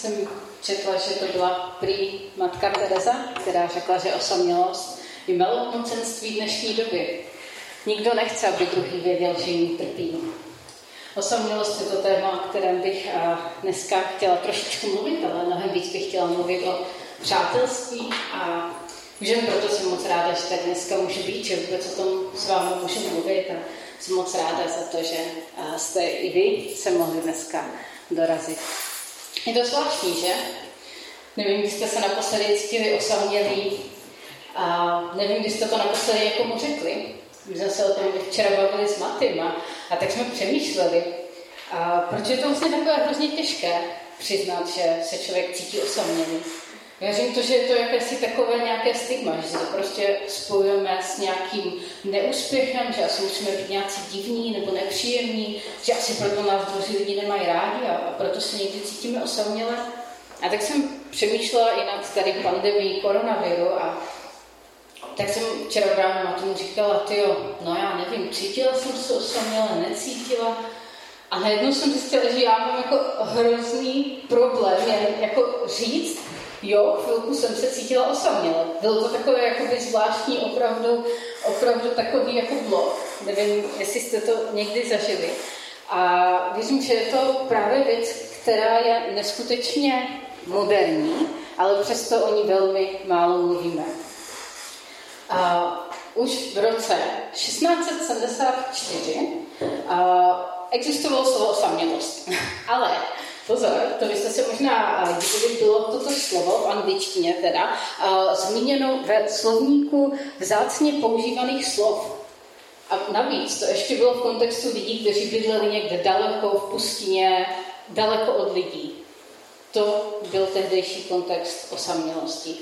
jsem četla, že to byla prý matka Teresa, která řekla, že osamělost je malomocenství dnešní doby. Nikdo nechce, aby druhý věděl, že jim trpí. Osamělost je to téma, o kterém bych dneska chtěla trošičku mluvit, ale mnohem víc bych chtěla mluvit o přátelství a už proto jsem moc ráda, že tady dneska můžu být, že vůbec o tom s vámi můžu mluvit a jsem moc ráda za to, že jste i vy se mohli dneska dorazit. Je to zvláštní, že? Nevím, kdy jste se naposledy cítili osamělí a nevím, kdy jste to naposledy někomu řekli. My jsme se o tom včera bavili s Matym a, a tak jsme přemýšleli, a proč je to vlastně takové hrozně těžké přiznat, že se člověk cítí osamělý. Věřím to, že je to jakési takové nějaké stigma, že se to prostě spojujeme s nějakým neúspěchem, že asi musíme být nějací divní nebo nepříjemní, že asi proto nás druzí lidi nemají rádi a, proto se někdy cítíme osaměle. A tak jsem přemýšlela i nad tady pandemii koronaviru a tak jsem včera právě tomu říkala, ty jo, no já nevím, cítila jsem se osaměle, necítila. A najednou jsem zjistila, že já mám jako hrozný problém jako říct, jo, chvilku jsem se cítila osaměle. Bylo to takové jakoby zvláštní, opravdu, opravdu takový jako blok. Nevím, jestli jste to někdy zažili. A věřím, že je to právě věc, která je neskutečně moderní, ale přesto o ní velmi málo mluvíme. A už v roce 1674 a, existovalo slovo osamělost. Ale pozor, to byste se možná divili, bylo toto slovo v angličtině teda zmíněno ve slovníku vzácně používaných slov. A navíc to ještě bylo v kontextu lidí, kteří bydleli někde daleko v pustině, daleko od lidí. To byl tehdejší kontext osamělosti.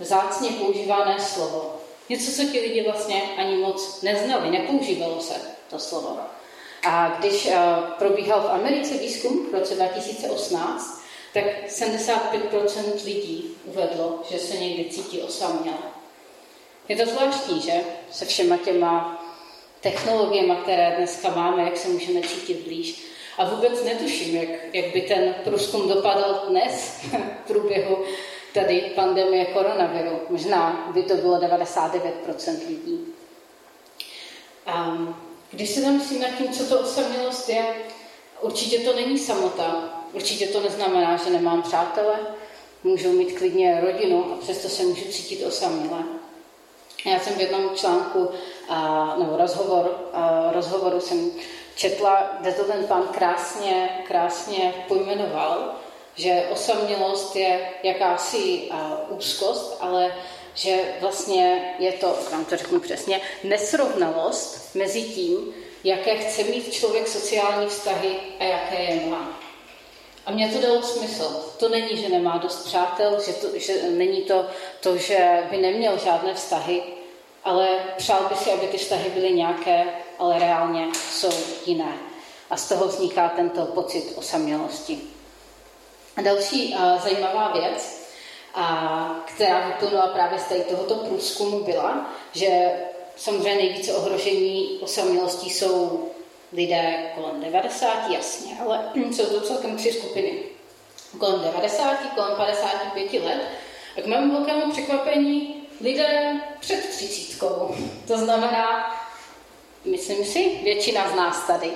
Vzácně používané slovo. Něco, co ti lidi vlastně ani moc neznali, nepoužívalo se to slovo. A když uh, probíhal v Americe výzkum v roce 2018, tak 75% lidí uvedlo, že se někdy cítí osaměle. Je to zvláštní, že? Se všema těma technologiemi, které dneska máme, jak se můžeme cítit blíž. A vůbec netuším, jak, jak by ten průzkum dopadl dnes v průběhu tady pandemie koronaviru. Možná by to bylo 99% lidí. A když se zamyslím nad tím, co to osamělost je, určitě to není samota. Určitě to neznamená, že nemám přátele. Můžu mít klidně rodinu a přesto se můžu cítit osaměle. Já jsem v jednom článku a, nebo rozhovor, a, rozhovoru jsem četla, kde to ten pán krásně, krásně pojmenoval, že osamělost je jakási uh, úzkost, ale že vlastně je to, vám to řeknu přesně, nesrovnalost mezi tím, jaké chce mít člověk sociální vztahy a jaké je má. A mně to dalo smysl. To není, že nemá dost přátel, že, to, že není to, to, že by neměl žádné vztahy, ale přál by si, aby ty vztahy byly nějaké, ale reálně jsou jiné. A z toho vzniká tento pocit osamělosti. A další uh, zajímavá věc, a, která vyplnula právě z tady tohoto průzkumu, byla, že samozřejmě nejvíce ohrožení osamělostí jsou lidé kolem 90, jasně, ale jsou to celkem tři skupiny. Kolem 90, kolem 55 let a k mému velkému překvapení lidé před třicítkou. To znamená, myslím si, většina z nás tady.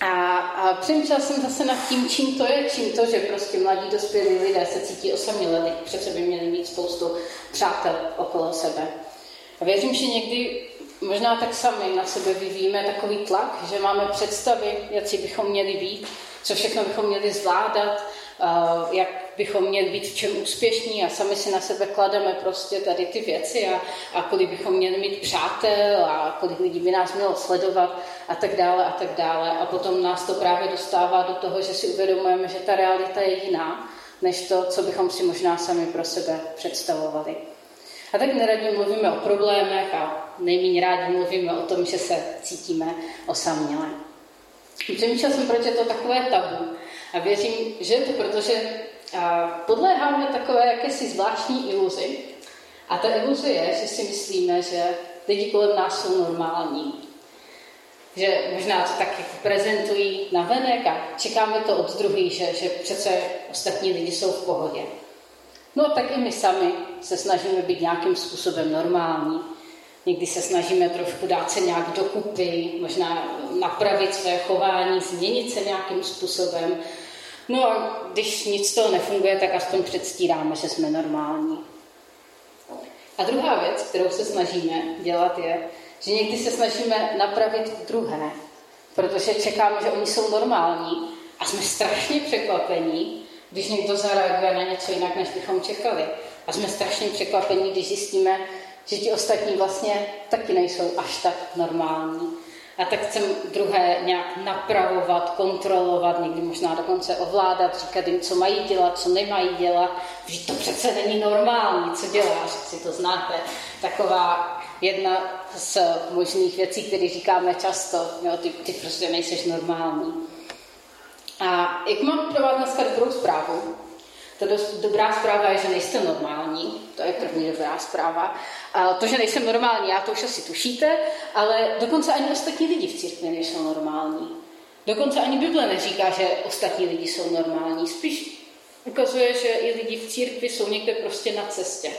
A, a přemýšlela jsem zase nad tím, čím to je, čím to, že prostě mladí dospělí lidé se cítí osamělí, přece by měli mít spoustu přátel okolo sebe. A věřím, že někdy možná tak sami na sebe vyvíjíme takový tlak, že máme představy, jak bychom měli být, co všechno bychom měli zvládat, jak bychom měli být v čem úspěšní a sami si na sebe klademe prostě tady ty věci a, a kolik bychom měli mít přátel a kolik lidí by nás mělo sledovat a tak dále a tak dále. A potom nás to právě dostává do toho, že si uvědomujeme, že ta realita je jiná, než to, co bychom si možná sami pro sebe představovali. A tak neradě mluvíme o problémech a nejméně rádi mluvíme o tom, že se cítíme osamělé. Přemýšlel jsem, proč je to takové tabu. A věřím, že to proto, že podléháme takové jakési zvláštní iluzi. A ta iluze je, že si myslíme, že lidi kolem nás jsou normální. že možná to tak jako prezentují na venek a čekáme to od druhých, že, že přece ostatní lidi jsou v pohodě. No tak i my sami se snažíme být nějakým způsobem normální. Někdy se snažíme trošku dát se nějak dokupy, možná napravit své chování, změnit se nějakým způsobem. No a když nic z toho nefunguje, tak aspoň předstíráme, že jsme normální. A druhá věc, kterou se snažíme dělat, je, že někdy se snažíme napravit druhé, protože čekáme, že oni jsou normální a jsme strašně překvapení, když někdo zareaguje na něco jinak, než bychom čekali. A jsme strašně překvapení, když zjistíme, že ti ostatní vlastně taky nejsou až tak normální. A tak chcem druhé nějak napravovat, kontrolovat, někdy možná dokonce ovládat, říkat jim, co mají dělat, co nemají dělat. Vždyť to přece není normální, co děláš, si to znáte. Taková jedna z možných věcí, které říkáme často, jo, ty, ty prostě nejseš normální. A jak mám pro vás dneska dobrou zprávu? Ta dost dobrá zpráva je, že nejste normální, to je první dobrá zpráva. A to, že nejsem normální, já to už asi tušíte, ale dokonce ani ostatní lidi v církvi nejsou normální. Dokonce ani Bible neříká, že ostatní lidi jsou normální. Spíš ukazuje, že i lidi v církvi jsou někde prostě na cestě.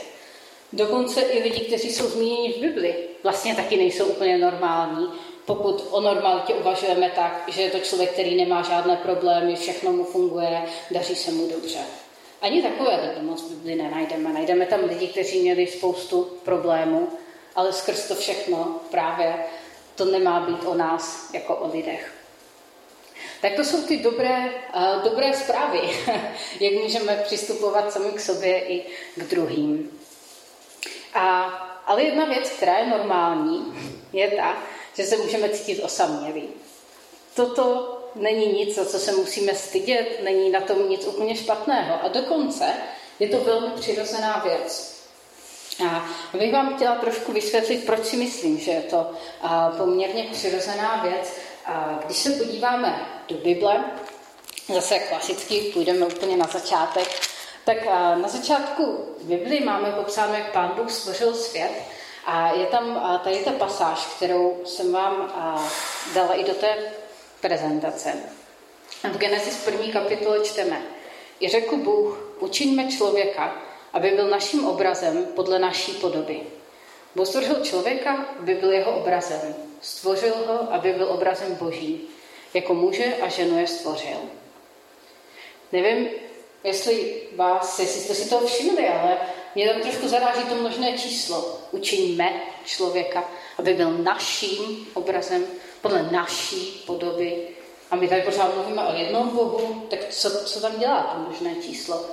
Dokonce i lidi, kteří jsou zmíněni v Bibli, vlastně taky nejsou úplně normální, pokud o normalitě uvažujeme tak, že je to člověk, který nemá žádné problémy, všechno mu funguje, daří se mu dobře. Ani takové lidi moc Bibli nenajdeme. Najdeme tam lidi, kteří měli spoustu problémů, ale skrz to všechno právě to nemá být o nás jako o lidech. Tak to jsou ty dobré, uh, dobré zprávy, jak můžeme přistupovat sami k sobě i k druhým. A, ale jedna věc, která je normální, je ta, že se můžeme cítit osamělí. Toto není nic, za co se musíme stydět, není na tom nic úplně špatného. A dokonce je to velmi přirozená věc. A bych vám chtěla trošku vysvětlit, proč si myslím, že je to poměrně přirozená věc. A když se podíváme do Bible, zase klasicky půjdeme úplně na začátek, tak na začátku Bibli máme popsáno, jak Pán Bůh stvořil svět a je tam tady ta pasáž, kterou jsem vám dala i do té prezentace. V Genesis 1. kapitole čteme. I řekl Bůh, učiňme člověka, aby byl naším obrazem podle naší podoby. Bůh stvořil člověka, aby byl jeho obrazem. Stvořil ho, aby byl obrazem boží. Jako muže a ženu je stvořil. Nevím, jestli vás, jestli jste si to všimli, ale mě tam trošku zaráží to množné číslo. Učiňme člověka, aby byl naším obrazem, podle naší podoby. A my tady pořád mluvíme o jednom Bohu, tak co, co tam dělá to možné číslo?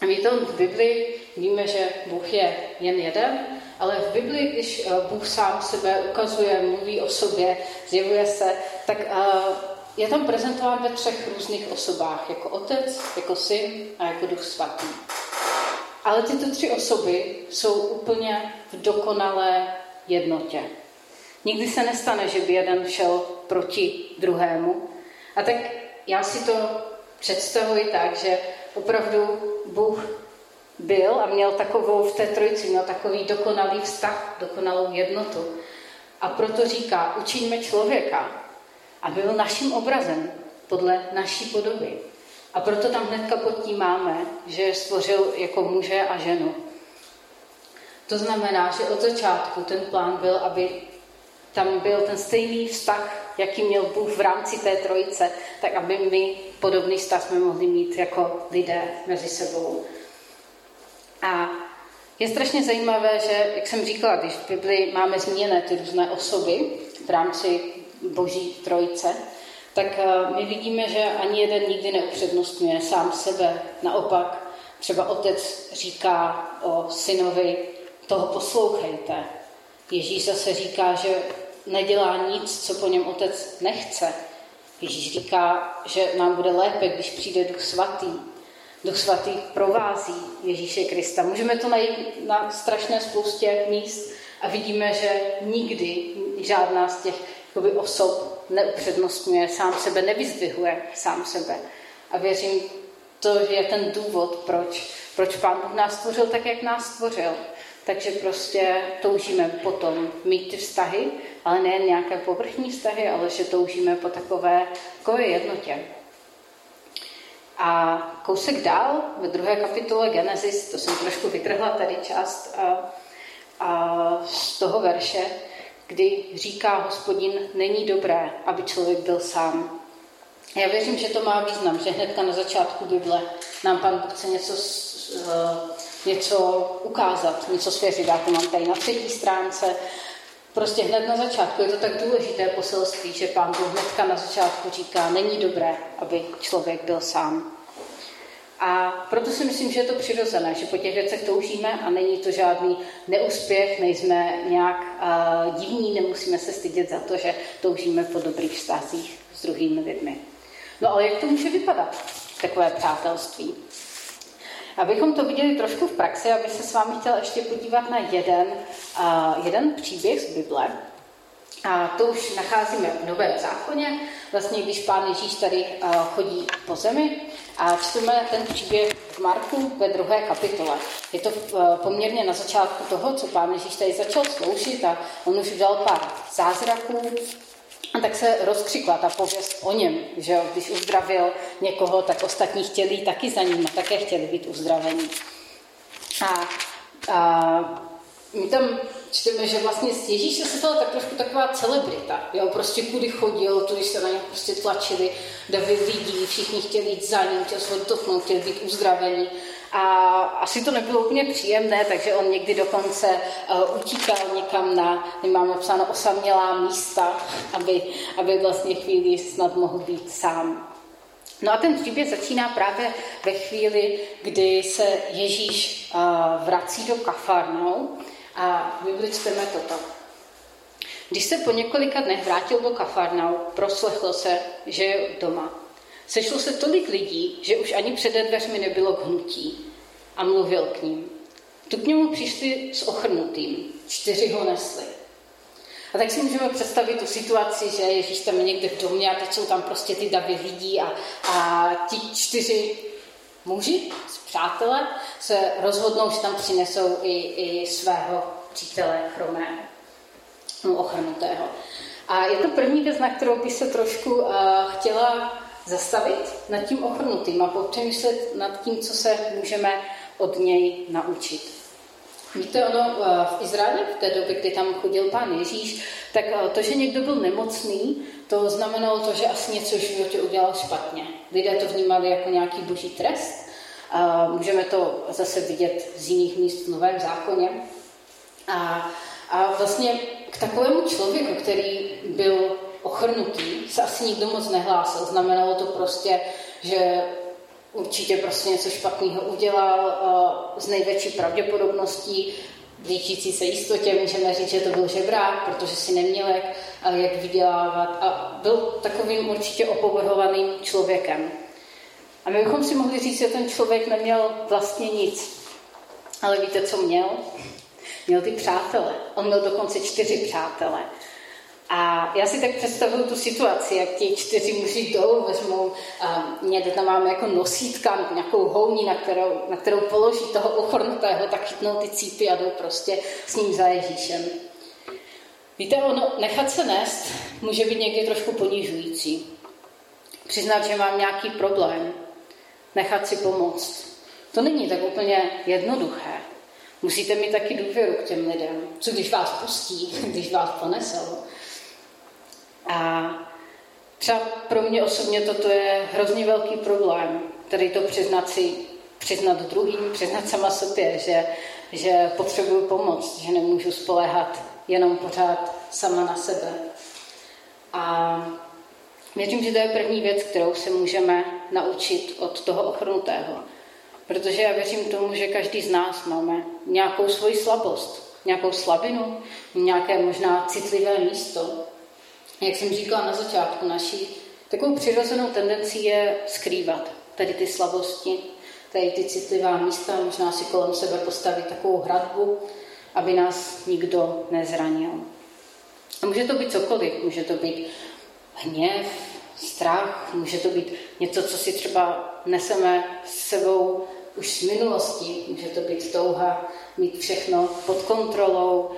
A my to v Bibli víme, že Bůh je jen jeden, ale v Bibli, když eh, Bůh sám sebe ukazuje, mluví o sobě, zjevuje se, tak eh, je tam prezentován ve třech různých osobách, jako otec, jako syn a jako duch svatý. Ale tyto tři osoby jsou úplně v dokonalé jednotě. Nikdy se nestane, že by jeden šel proti druhému. A tak já si to představuji tak, že opravdu Bůh byl a měl takovou v té trojici, měl takový dokonalý vztah, dokonalou jednotu. A proto říká, učiňme člověka, aby byl naším obrazem, podle naší podoby. A proto tam hnedka pod tím máme, že stvořil jako muže a ženu. To znamená, že od začátku ten plán byl, aby tam byl ten stejný vztah, jaký měl Bůh v rámci té trojice, tak aby my podobný vztah jsme mohli mít jako lidé mezi sebou. A je strašně zajímavé, že, jak jsem říkala, když v Bibli máme zmíněné ty různé osoby v rámci Boží trojice, tak eh, my vidíme, že ani jeden nikdy neupřednostňuje sám sebe. Naopak, třeba otec říká o synovi, toho poslouchejte, Ježíš zase říká, že nedělá nic, co po něm otec nechce. Ježíš říká, že nám bude lépe, když přijde Duch Svatý. Duch Svatý provází Ježíše Krista. Můžeme to najít na strašné spoustě míst a vidíme, že nikdy žádná z těch osob neupřednostňuje sám sebe, nevyzdvihuje sám sebe. A věřím, to je ten důvod, proč, proč Pán Bůh nás stvořil tak, jak nás stvořil takže prostě toužíme potom mít ty vztahy, ale ne nějaké povrchní vztahy, ale že toužíme po takové, takové jednotě. A kousek dál, ve druhé kapitole Genesis, to jsem trošku vytrhla tady část a, a z toho verše, kdy říká hospodin, není dobré, aby člověk byl sám. Já věřím, že to má význam, že hnedka na začátku Bible nám Pan chce něco, uh, něco ukázat, něco svěřit. Já to mám tady na třetí stránce. Prostě hned na začátku je to tak důležité poselství, že Pán Bůh hnedka na začátku říká, není dobré, aby člověk byl sám. A proto si myslím, že je to přirozené, že po těch věcech toužíme a není to žádný neúspěch, nejsme nějak uh, divní, nemusíme se stydět za to, že toužíme po dobrých vztazích s druhými lidmi. No ale jak to může vypadat, takové přátelství? Abychom to viděli trošku v praxi, aby se s vámi chtěl ještě podívat na jeden, uh, jeden příběh z Bible. A to už nacházíme v Novém zákoně, vlastně když pán Ježíš tady uh, chodí po zemi a čteme ten příběh v Marku ve druhé kapitole. Je to uh, poměrně na začátku toho, co pán Ježíš tady začal sloužit a on už udělal pár zázraků, a tak se rozkřikla ta pověst o něm, že jo? když uzdravil někoho, tak ostatní chtěli taky za ním a také chtěli být uzdravení. A, a my tam čteme, že vlastně z Ježíše se stala tak trošku taková celebrita. Jo? Prostě kudy chodil, tudy se na něj prostě tlačili davy lidí, všichni chtěli jít za ním, chtěl se dotknout, chtěli být uzdravení. A asi to nebylo úplně příjemné, takže on někdy dokonce uh, utíkal někam na, nemáme psáno, osamělá místa, aby, aby vlastně chvíli snad mohl být sám. No a ten příběh začíná právě ve chvíli, kdy se Ježíš uh, vrací do Kafarnou a v čteme toto. Když se po několika dnech vrátil do Kafarnau, proslechl se, že je doma. Sešlo se tolik lidí, že už ani před dveřmi nebylo k hnutí a mluvil k ním. Tu k němu přišli s ochrnutým, čtyři ho nesli. A tak si můžeme představit tu situaci, že Ježíš tam je někde v domě a teď jsou tam prostě ty davy lidí a, a ti čtyři muži, přátelé, se rozhodnou, že tam přinesou i, i svého přítele chromého, no, ochrnutého. A je to první věc, na kterou by se trošku uh, chtěla zastavit nad tím ochrnutým a popřemýšlet nad tím, co se můžeme od něj naučit. Víte, ono eh, v Izraeli, v té době, kdy tam chodil pán Ježíš, tak eh, to, že někdo byl nemocný, to znamenalo to, že asi něco v životě udělal špatně. Lidé to vnímali jako nějaký boží trest. A můžeme to zase vidět z jiných míst v Novém zákoně. A, a vlastně k takovému člověku, který byl ochrnutý, se asi nikdo moc nehlásil. Znamenalo to prostě, že určitě prostě něco špatného udělal s největší pravděpodobností, blížící se jistotě, můžeme říct, že to byl žebrák, protože si neměl jak, jak vydělávat a byl takovým určitě opovrhovaným člověkem. A my bychom si mohli říct, že ten člověk neměl vlastně nic. Ale víte, co měl? Měl ty přátele. On měl dokonce čtyři přátele. A já si tak představuju tu situaci, jak ti čtyři muži dolů vezmou, a někde tam máme jako nosítka, nějakou houní, na kterou, na kterou položí toho ochrnutého, tak chytnou ty cípy a jdou prostě s ním za Ježíšem. Víte, ono, nechat se nést může být někdy trošku ponižující. Přiznat, že mám nějaký problém, nechat si pomoct. To není tak úplně jednoduché. Musíte mít taky důvěru k těm lidem. Co když vás pustí, když vás ponesou? A třeba pro mě osobně toto je hrozně velký problém, který to přiznat si, přiznat druhým, přiznat sama sobě, že, že potřebuju pomoc, že nemůžu spolehat jenom pořád sama na sebe. A věřím, že to je první věc, kterou se můžeme naučit od toho ochrnutého. Protože já věřím tomu, že každý z nás máme nějakou svoji slabost, nějakou slabinu, nějaké možná citlivé místo, jak jsem říkala na začátku naší, takovou přirozenou tendencí je skrývat tady ty slabosti, tady ty citlivá místa, možná si kolem sebe postavit takovou hradbu, aby nás nikdo nezranil. A může to být cokoliv, může to být hněv, strach, může to být něco, co si třeba neseme s sebou už z minulosti, může to být touha mít všechno pod kontrolou,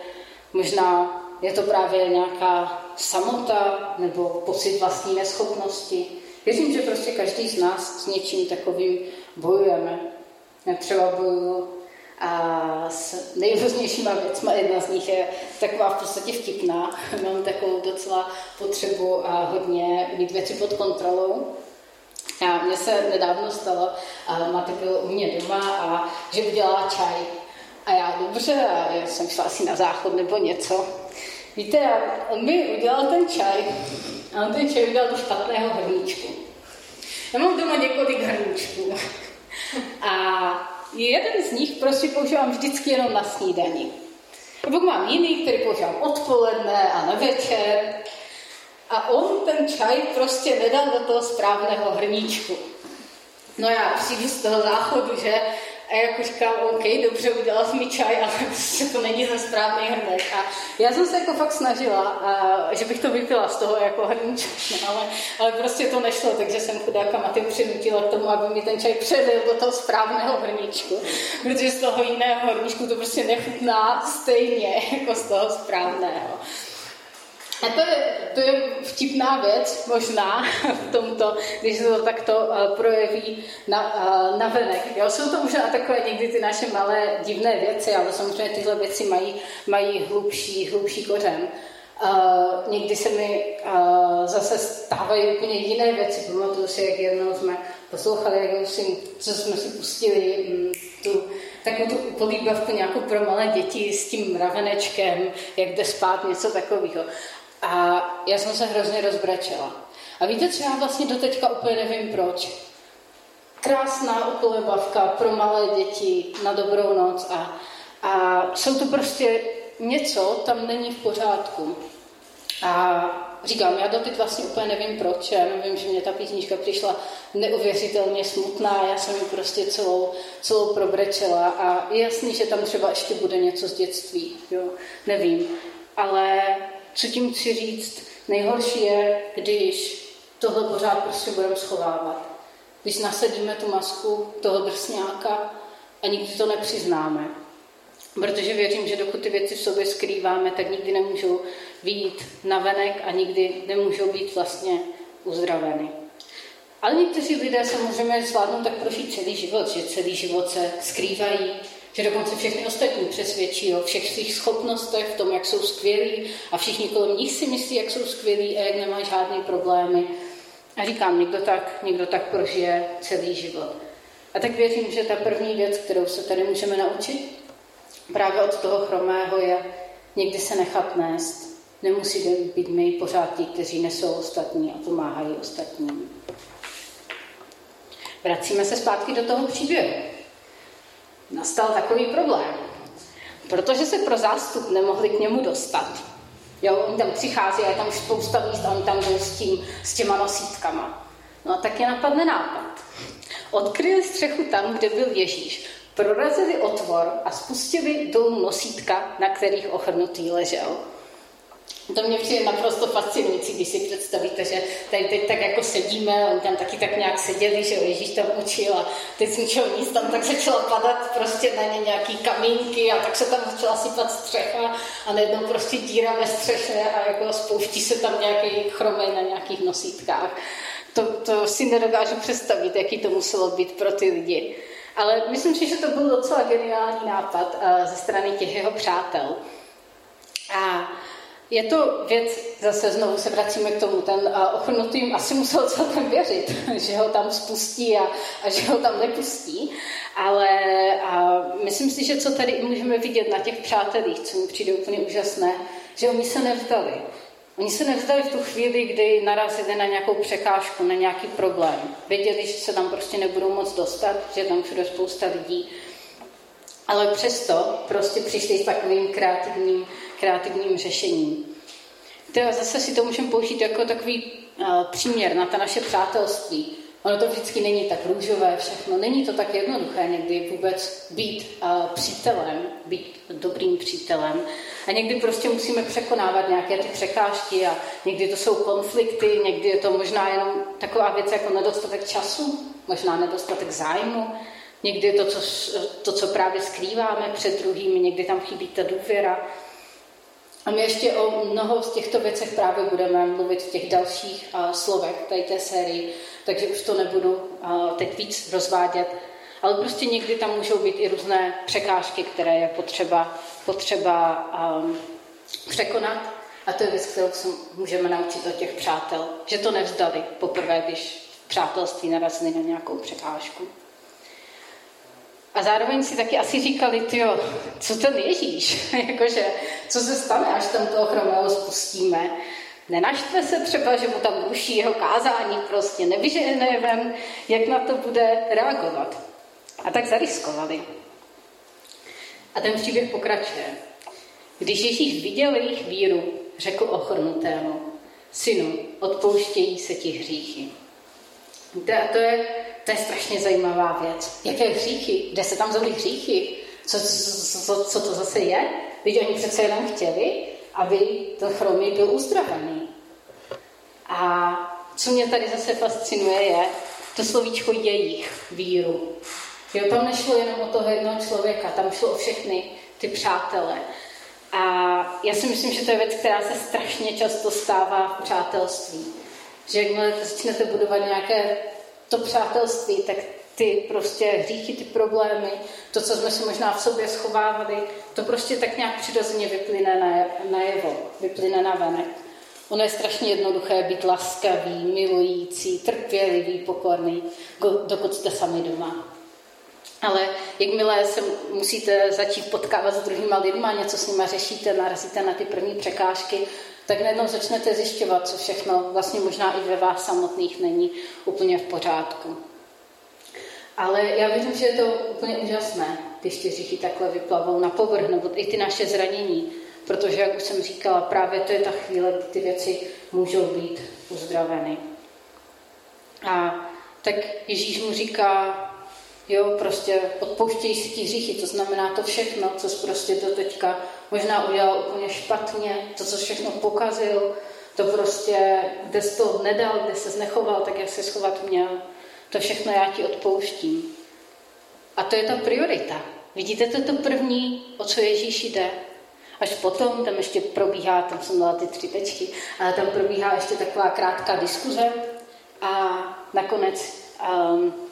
možná je to právě nějaká samota nebo pocit vlastní neschopnosti. Věřím, že prostě každý z nás s něčím takovým bojujeme. Já třeba bojuju a s nejrůznějšíma věcma. Jedna z nich je taková v podstatě vtipná. Mám takovou docela potřebu a hodně mít věci pod kontrolou. A mně se nedávno stalo, a Matek byl u mě doma a že udělala čaj. A já dobře, a já jsem šla asi na záchod nebo něco. Víte, on mi udělal ten čaj a on ten čaj udělal do špatného hrníčku. Já mám doma několik hrníčků. A jeden z nich prostě používám vždycky jenom na snídani. Pak mám jiný, který používám odpoledne a na večer. A on ten čaj prostě nedal do toho správného hrníčku. No já přijdu z toho záchodu, že a jako říkám, OK, dobře, udělal jsem mi čaj, ale prostě to není ten správný hrnek. A já jsem se jako fakt snažila, a, že bych to vypila z toho jako hrníčku, no, ale, ale prostě to nešlo, takže jsem chudáka Maty přinutila k tomu, aby mi ten čaj předil do toho správného hrníčku, protože z toho jiného hrníčku to prostě nechutná stejně jako z toho správného. A to je, to je vtipná věc možná v tomto, když se to takto uh, projeví na, uh, na venek. Jo, jsou to možná takové někdy ty naše malé divné věci, ale samozřejmě tyhle věci mají, mají hlubší, hlubší kořen. Uh, někdy se mi uh, zase stávají úplně jiné věci. Pamatuju si, jak jednou jsme poslouchali, jak si, co jsme si pustili, um, tu, takovou tu políbavku nějakou pro malé děti s tím mravenečkem, jak jde spát, něco takového. A já jsem se hrozně rozbračela. A víte, co já vlastně doteďka úplně nevím proč. Krásná ukolebavka pro malé děti na dobrou noc a, a jsou to prostě něco, tam není v pořádku. A říkám, já doteď vlastně úplně nevím proč, já nevím, že mě ta písnička přišla neuvěřitelně smutná, já jsem ji prostě celou, celou probrečela a je jasný, že tam třeba ještě bude něco z dětství, jo, nevím. Ale co tím chci říct? Nejhorší je, když tohle pořád prostě budeme schovávat. Když nasadíme tu masku toho drsňáka a nikdy to nepřiznáme. Protože věřím, že dokud ty věci v sobě skrýváme, tak nikdy nemůžou být navenek a nikdy nemůžou být vlastně uzdraveny. Ale někteří lidé samozřejmě zvládnou tak prožít celý život, že celý život se skrývají, že dokonce všechny ostatní přesvědčí o všech svých schopnostech, v tom, jak jsou skvělí a všichni kolem nich si myslí, jak jsou skvělí a jak nemají žádné problémy. A říkám, někdo tak, někdo tak prožije celý život. A tak věřím, že ta první věc, kterou se tady můžeme naučit, právě od toho chromého je někdy se nechat nést. Nemusí být my pořád ti, kteří nesou ostatní a pomáhají ostatním. Vracíme se zpátky do toho příběhu nastal takový problém, protože se pro zástup nemohli k němu dostat. Jo, oni tam přichází je tam spousta míst a oni tam jdou s, tím, s těma nosítkama. No a tak je napadne nápad. Odkryli střechu tam, kde byl Ježíš, prorazili otvor a spustili dolů nosítka, na kterých ochrnutý ležel. To mě přijde naprosto fascinující, když si představíte, že tady teď tak jako sedíme, oni tam taky tak nějak seděli, že Ježíš tam učil a teď z ničeho nic tam tak začala padat prostě na ně nějaký kamínky a tak se tam začala sypat střecha a najednou prostě díra ve střeše a jako spouští se tam nějaký chromej na nějakých nosítkách. To, to si nedokážu představit, jaký to muselo být pro ty lidi. Ale myslím si, že to byl docela geniální nápad uh, ze strany těch jeho přátel. A je to věc, zase znovu se vracíme k tomu, ten ochrnutý asi musel celkem věřit, že ho tam spustí a, a že ho tam nepustí, ale a myslím si, že co tady můžeme vidět na těch přátelích, co mi přijde úplně úžasné, že oni se nevzdali. Oni se nevzdali v tu chvíli, kdy narazili na nějakou překážku, na nějaký problém. Věděli, že se tam prostě nebudou moc dostat, že tam všude spousta lidí. Ale přesto prostě přišli s takovým kreativním kreativním řešením. Teda zase si to můžeme použít jako takový uh, příměr na ta naše přátelství. Ono to vždycky není tak růžové všechno, není to tak jednoduché někdy vůbec být uh, přítelem, být dobrým přítelem. A někdy prostě musíme překonávat nějaké ty překážky a někdy to jsou konflikty, někdy je to možná jenom taková věc jako nedostatek času, možná nedostatek zájmu, Někdy to co, to, co právě skrýváme před druhými, někdy tam chybí ta důvěra. A my ještě o mnoho z těchto věcech právě budeme mluvit v těch dalších uh, slovech tady té sérii, takže už to nebudu uh, teď víc rozvádět. Ale prostě někdy tam můžou být i různé překážky, které je potřeba, potřeba um, překonat. A to je věc, kterou se můžeme naučit od těch přátel, že to nevzdali poprvé, když přátelství narazili na nějakou překážku. A zároveň si taky asi říkali, tyjo, co ten Ježíš, jakože, co se stane, až tam toho chromého spustíme. Nenaštve se třeba, že mu tam ruší jeho kázání, prostě nevyžene ven, jak na to bude reagovat. A tak zariskovali. A ten příběh pokračuje. Když Ježíš viděl jejich víru, řekl ochrnutému, synu, odpouštějí se ti hříchy. To, to, je, to je strašně zajímavá věc. Jaké hříchy? Kde se tam vzali hříchy? Co, co, co, to zase je? Teď oni přece jenom chtěli, aby ten chromý byl uzdravený. A co mě tady zase fascinuje, je to slovíčko jejich víru. Jo, tam nešlo jenom o toho jednoho člověka, tam šlo o všechny ty přátele. A já si myslím, že to je věc, která se strašně často stává v přátelství. Že jakmile začnete budovat nějaké to přátelství, tak ty prostě hříchy, ty problémy, to, co jsme si možná v sobě schovávali, to prostě tak nějak přirozeně vyplyne na jevo, vyplyne na venek. Ono je strašně jednoduché být laskavý, milující, trpělivý, pokorný, dokud jste sami doma. Ale jakmile se musíte začít potkávat s druhýma lidma, něco s nima řešíte, narazíte na ty první překážky, tak najednou začnete zjišťovat, co všechno vlastně možná i ve vás samotných není úplně v pořádku. Ale já věřím, že je to úplně úžasné, když ty říchy takhle vyplavou na povrch, nebo i ty naše zranění, protože, jak už jsem říkala, právě to je ta chvíle, kdy ty věci můžou být uzdraveny. A tak Ježíš mu říká, Jo, prostě odpouštějí si ti hříchy, to znamená to všechno, co jsi prostě do teďka možná udělal úplně špatně, to, co všechno pokazil, to prostě, kde jsi to nedal, kde se nechoval, tak jak se schovat měl, to všechno já ti odpouštím. A to je ta priorita. Vidíte, to je to první, o co Ježíš jde. Až potom, tam ještě probíhá, tam jsem dala ty tři tečky, ale tam probíhá ještě taková krátká diskuze a nakonec um,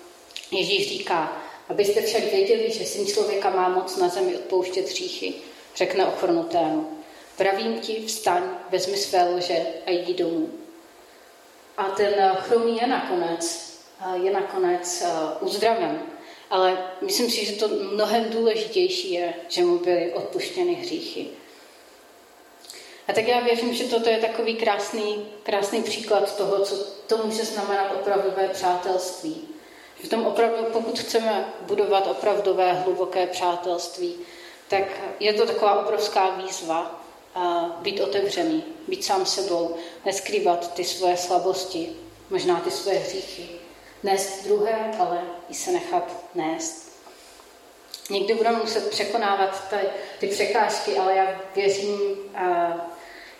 Ježíš říká, abyste však věděli, že syn člověka má moc na zemi odpouštět hříchy, řekne ochrnutému. Pravím ti, vstaň, vezmi své lože a jdi domů. A ten chromý je nakonec, je nakonec uzdraven. Ale myslím si, že to mnohem důležitější je, že mu byly odpuštěny hříchy. A tak já věřím, že toto je takový krásný, krásný příklad toho, co to může znamenat opravdové přátelství. V tom opravdu, pokud chceme budovat opravdové hluboké přátelství, tak je to taková obrovská výzva být otevřený, být sám sebou, neskrývat ty svoje slabosti, možná ty svoje hříchy, nést druhé, ale i se nechat nést. Někdy budeme muset překonávat ty, ty překážky, ale já věřím,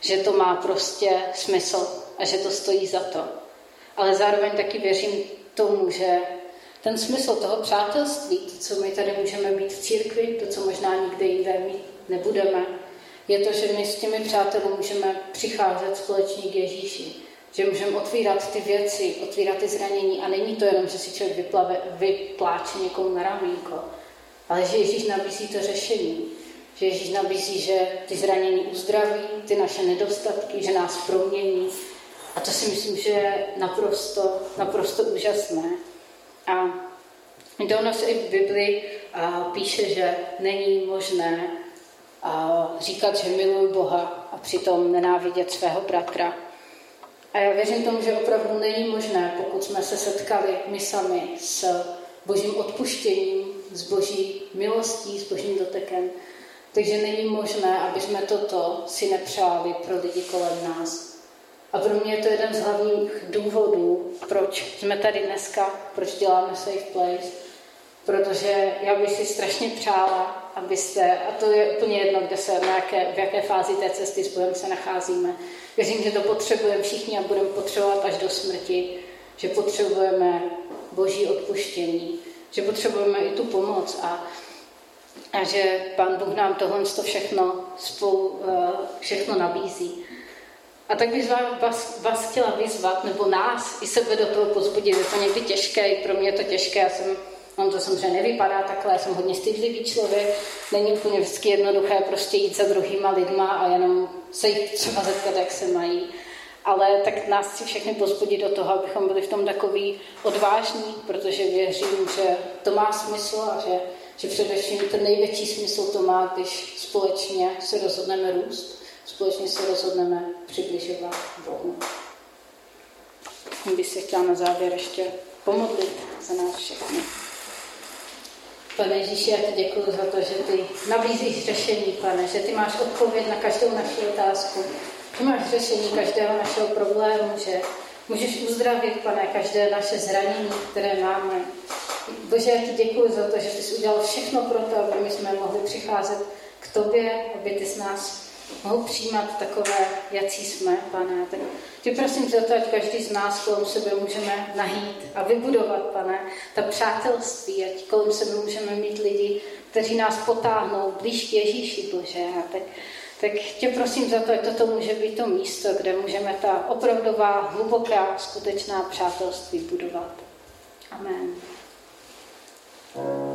že to má prostě smysl a že to stojí za to. Ale zároveň taky věřím tomu, že ten smysl toho přátelství, to, co my tady můžeme mít v církvi, to, co možná nikde jinde mít nebudeme, je to, že my s těmi přáteli můžeme přicházet společně k Ježíši. Že můžeme otvírat ty věci, otvírat ty zranění a není to jenom, že si člověk vyplave, vypláče někomu na ramínko, ale že Ježíš nabízí to řešení. Že Ježíš nabízí, že ty zranění uzdraví, ty naše nedostatky, že nás promění. A to si myslím, že je naprosto, naprosto úžasné. A do nás i v Biblii a, píše, že není možné říkat, že miluji Boha a přitom nenávidět svého bratra. A já věřím tomu, že opravdu není možné, pokud jsme se setkali my sami s božím odpuštěním, s boží milostí, s božím dotekem, takže není možné, aby jsme toto si nepřáli pro lidi kolem nás. A pro mě je to jeden z hlavních důvodů, proč jsme tady dneska, proč děláme Safe Place, protože já bych si strašně přála, abyste, a to je úplně jedno, kde se, na jaké, v jaké fázi té cesty s Bohem se nacházíme. Věřím, že to potřebujeme všichni a budeme potřebovat až do smrti, že potřebujeme boží odpuštění že potřebujeme i tu pomoc a, a že Pán Bůh nám tohle to všechno spolu, eh, všechno nabízí. A tak bych vás, vás chtěla vyzvat, nebo nás, i sebe do toho pozbudit. Je to někdy těžké, i pro mě je to těžké. Já jsem, on to samozřejmě nevypadá takhle, já jsem hodně stydlivý člověk. Není úplně vždycky jednoduché prostě jít za druhýma lidma a jenom se jich třeba zeptat, jak se mají. Ale tak nás chci všechny pozbudit do toho, abychom byli v tom takový odvážní, protože věřím, že to má smysl a že, že především ten největší smysl to má, když společně se rozhodneme růst společně se rozhodneme přibližovat Bohu. Bych se chtěla na závěr ještě pomodlit za nás všechny. Pane Ježíši, já ti děkuji za to, že ty nabízíš řešení, pane, že ty máš odpověď na každou naši otázku, že máš řešení každého našeho problému, že můžeš uzdravit, pane, každé naše zranění, které máme. Bože, já ti děkuji za to, že ty jsi udělal všechno pro to, aby my jsme mohli přicházet k tobě, aby ty s nás mohu přijímat takové, jací jsme, pane. Tak tě prosím za to, ať každý z nás kolem sebe můžeme nahít a vybudovat, pane, ta přátelství, ať kolem sebe můžeme mít lidi, kteří nás potáhnou blíž k Ježíši, Bože. A tak, tak tě prosím za to, ať toto může být to místo, kde můžeme ta opravdová, hluboká, skutečná přátelství budovat. Amen. thank you